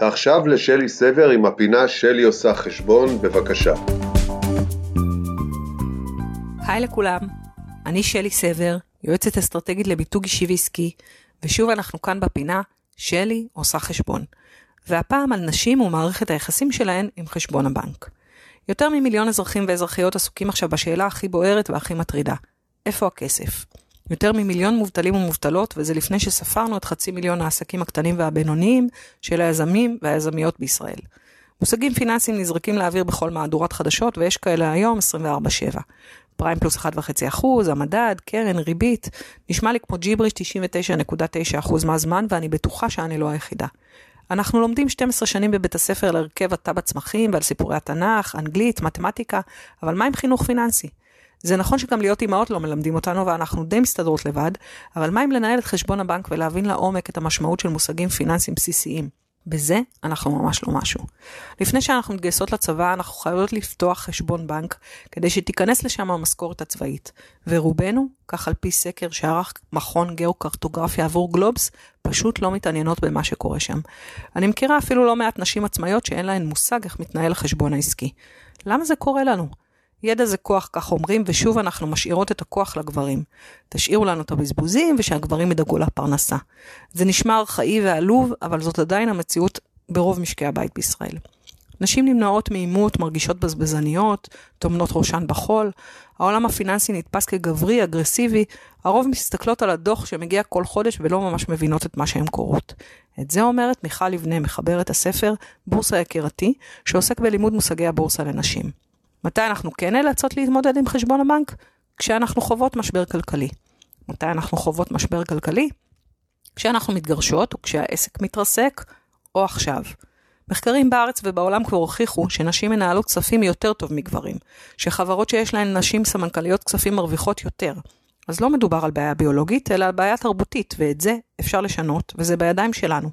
ועכשיו לשלי סבר עם הפינה שלי עושה חשבון, בבקשה. היי לכולם, אני שלי סבר, יועצת אסטרטגית לביטוג אישי ועסקי, ושוב אנחנו כאן בפינה, שלי עושה חשבון. והפעם על נשים ומערכת היחסים שלהן עם חשבון הבנק. יותר ממיליון אזרחים ואזרחיות עסוקים עכשיו בשאלה הכי בוערת והכי מטרידה, איפה הכסף? יותר ממיליון מובטלים ומובטלות, וזה לפני שספרנו את חצי מיליון העסקים הקטנים והבינוניים של היזמים והיזמיות בישראל. מושגים פיננסיים נזרקים לאוויר בכל מהדורת חדשות, ויש כאלה היום 24/7. פריים פלוס 1.5%, המדד, קרן, ריבית, נשמע לי כמו ג'יבריש 99.9% מהזמן, ואני בטוחה שאני לא היחידה. אנחנו לומדים 12 שנים בבית הספר על הרכב התא בצמחים ועל סיפורי התנ"ך, אנגלית, מתמטיקה, אבל מה עם חינוך פיננסי? זה נכון שגם להיות אימהות לא מלמדים אותנו ואנחנו די מסתדרות לבד, אבל מה אם לנהל את חשבון הבנק ולהבין לעומק את המשמעות של מושגים פיננסיים בסיסיים? בזה אנחנו ממש לא משהו. לפני שאנחנו מתגייסות לצבא, אנחנו חייבות לפתוח חשבון בנק, כדי שתיכנס לשם המשכורת הצבאית. ורובנו, כך על פי סקר שערך מכון גיאוקרטוגרפיה עבור גלובס, פשוט לא מתעניינות במה שקורה שם. אני מכירה אפילו לא מעט נשים עצמאיות שאין להן מושג איך מתנהל החשבון העסקי. למה זה קורה לנו? ידע זה כוח, כך אומרים, ושוב אנחנו משאירות את הכוח לגברים. תשאירו לנו את הבזבוזים ושהגברים ידאגו לפרנסה. זה נשמע ארכאי ועלוב, אבל זאת עדיין המציאות ברוב משקי הבית בישראל. נשים נמנעות מעימות, מרגישות בזבזניות, טומנות ראשן בחול. העולם הפיננסי נתפס כגברי, אגרסיבי. הרוב מסתכלות על הדוח שמגיע כל חודש ולא ממש מבינות את מה שהן קוראות. את זה אומרת מיכל לבנה, מחברת הספר בורסה יקירתי, שעוסק בלימוד מושגי הבורסה לנשים. מתי אנחנו כן נאלצות להתמודד עם חשבון הבנק? כשאנחנו חוות משבר כלכלי. מתי אנחנו חוות משבר כלכלי? כשאנחנו מתגרשות או כשהעסק מתרסק, או עכשיו. מחקרים בארץ ובעולם כבר הוכיחו שנשים מנהלות כספים יותר טוב מגברים, שחברות שיש להן נשים סמנכ"ליות כספים מרוויחות יותר. אז לא מדובר על בעיה ביולוגית, אלא על בעיה תרבותית, ואת זה אפשר לשנות, וזה בידיים שלנו.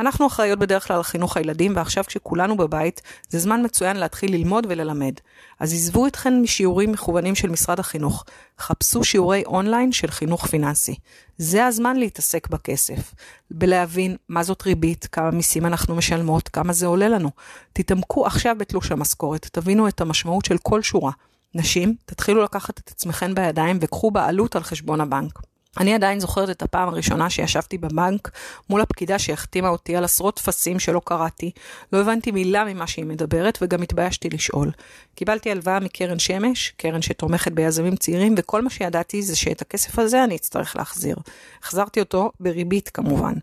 אנחנו אחראיות בדרך כלל על חינוך הילדים, ועכשיו כשכולנו בבית, זה זמן מצוין להתחיל ללמוד וללמד. אז עזבו אתכן משיעורים מכוונים של משרד החינוך. חפשו שיעורי אונליין של חינוך פיננסי. זה הזמן להתעסק בכסף. בלהבין מה זאת ריבית, כמה מיסים אנחנו משלמות, כמה זה עולה לנו. תתעמקו עכשיו בתלוש המשכורת, תבינו את המשמעות של כל שורה. נשים, תתחילו לקחת את עצמכן בידיים וקחו בעלות על חשבון הבנק. אני עדיין זוכרת את הפעם הראשונה שישבתי בבנק מול הפקידה שהחתימה אותי על עשרות טפסים שלא קראתי, לא הבנתי מילה ממה שהיא מדברת וגם התביישתי לשאול. קיבלתי הלוואה מקרן שמש, קרן שתומכת ביזמים צעירים, וכל מה שידעתי זה שאת הכסף הזה אני אצטרך להחזיר. החזרתי אותו בריבית כמובן.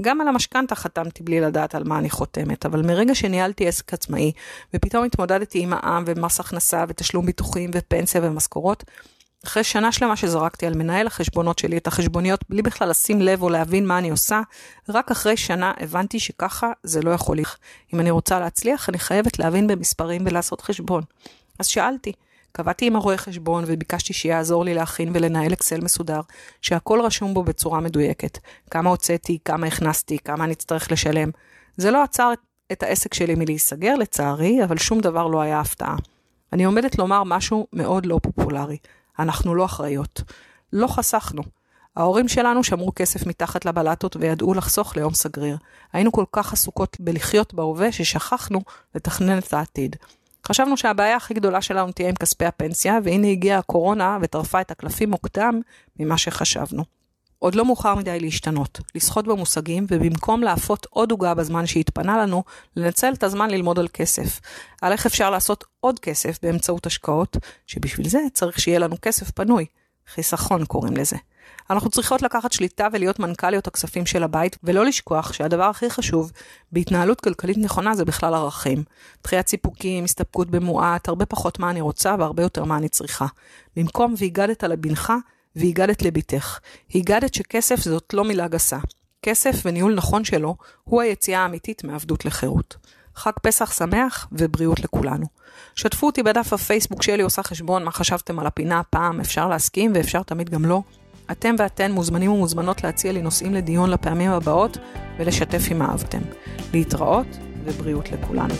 גם על המשכנתה חתמתי בלי לדעת על מה אני חותמת, אבל מרגע שניהלתי עסק עצמאי, ופתאום התמודדתי עם מע"מ ומס הכנסה ותשלום ביטוחים ופנסיה ומשכורות, אחרי שנה שלמה שזרקתי על מנהל החשבונות שלי את החשבוניות בלי בכלל לשים לב או להבין מה אני עושה, רק אחרי שנה הבנתי שככה זה לא יכול להיות. אם אני רוצה להצליח, אני חייבת להבין במספרים ולעשות חשבון. אז שאלתי, קבעתי עם הרואה חשבון וביקשתי שיעזור לי להכין ולנהל אקסל מסודר, שהכל רשום בו בצורה מדויקת. כמה הוצאתי, כמה הכנסתי, כמה אני אצטרך לשלם. זה לא עצר את העסק שלי מלהיסגר לצערי, אבל שום דבר לא היה הפתעה. אני עומדת לומר משהו מאוד לא פופולרי. אנחנו לא אחראיות. לא חסכנו. ההורים שלנו שמרו כסף מתחת לבלטות וידעו לחסוך ליום סגריר. היינו כל כך עסוקות בלחיות בהווה ששכחנו לתכנן את העתיד. חשבנו שהבעיה הכי גדולה שלנו תהיה עם כספי הפנסיה, והנה הגיעה הקורונה וטרפה את הקלפים מוקדם ממה שחשבנו. עוד לא מאוחר מדי להשתנות, לשחות במושגים, ובמקום להפות עוד עוגה בזמן שהתפנה לנו, לנצל את הזמן ללמוד על כסף. על איך אפשר לעשות עוד כסף באמצעות השקעות, שבשביל זה צריך שיהיה לנו כסף פנוי. חיסכון קוראים לזה. אנחנו צריכות לקחת שליטה ולהיות מנכ"ליות הכספים של הבית, ולא לשכוח שהדבר הכי חשוב בהתנהלות כלכלית נכונה זה בכלל ערכים. דחיית סיפוקים, הסתפקות במועט, הרבה פחות מה אני רוצה והרבה יותר מה אני צריכה. במקום והגדת לבנך, והגדת לביתך. הגדת שכסף זאת לא מילה גסה. כסף וניהול נכון שלו הוא היציאה האמיתית מעבדות לחירות. חג פסח שמח ובריאות לכולנו. שתפו אותי בדף הפייסבוק שלי עושה חשבון מה חשבתם על הפינה הפעם, אפשר להסכים ואפשר תמיד גם לא. אתם ואתן מוזמנים ומוזמנות להציע לי נושאים לדיון לפעמים הבאות ולשתף אם אהבתם. להתראות ובריאות לכולנו.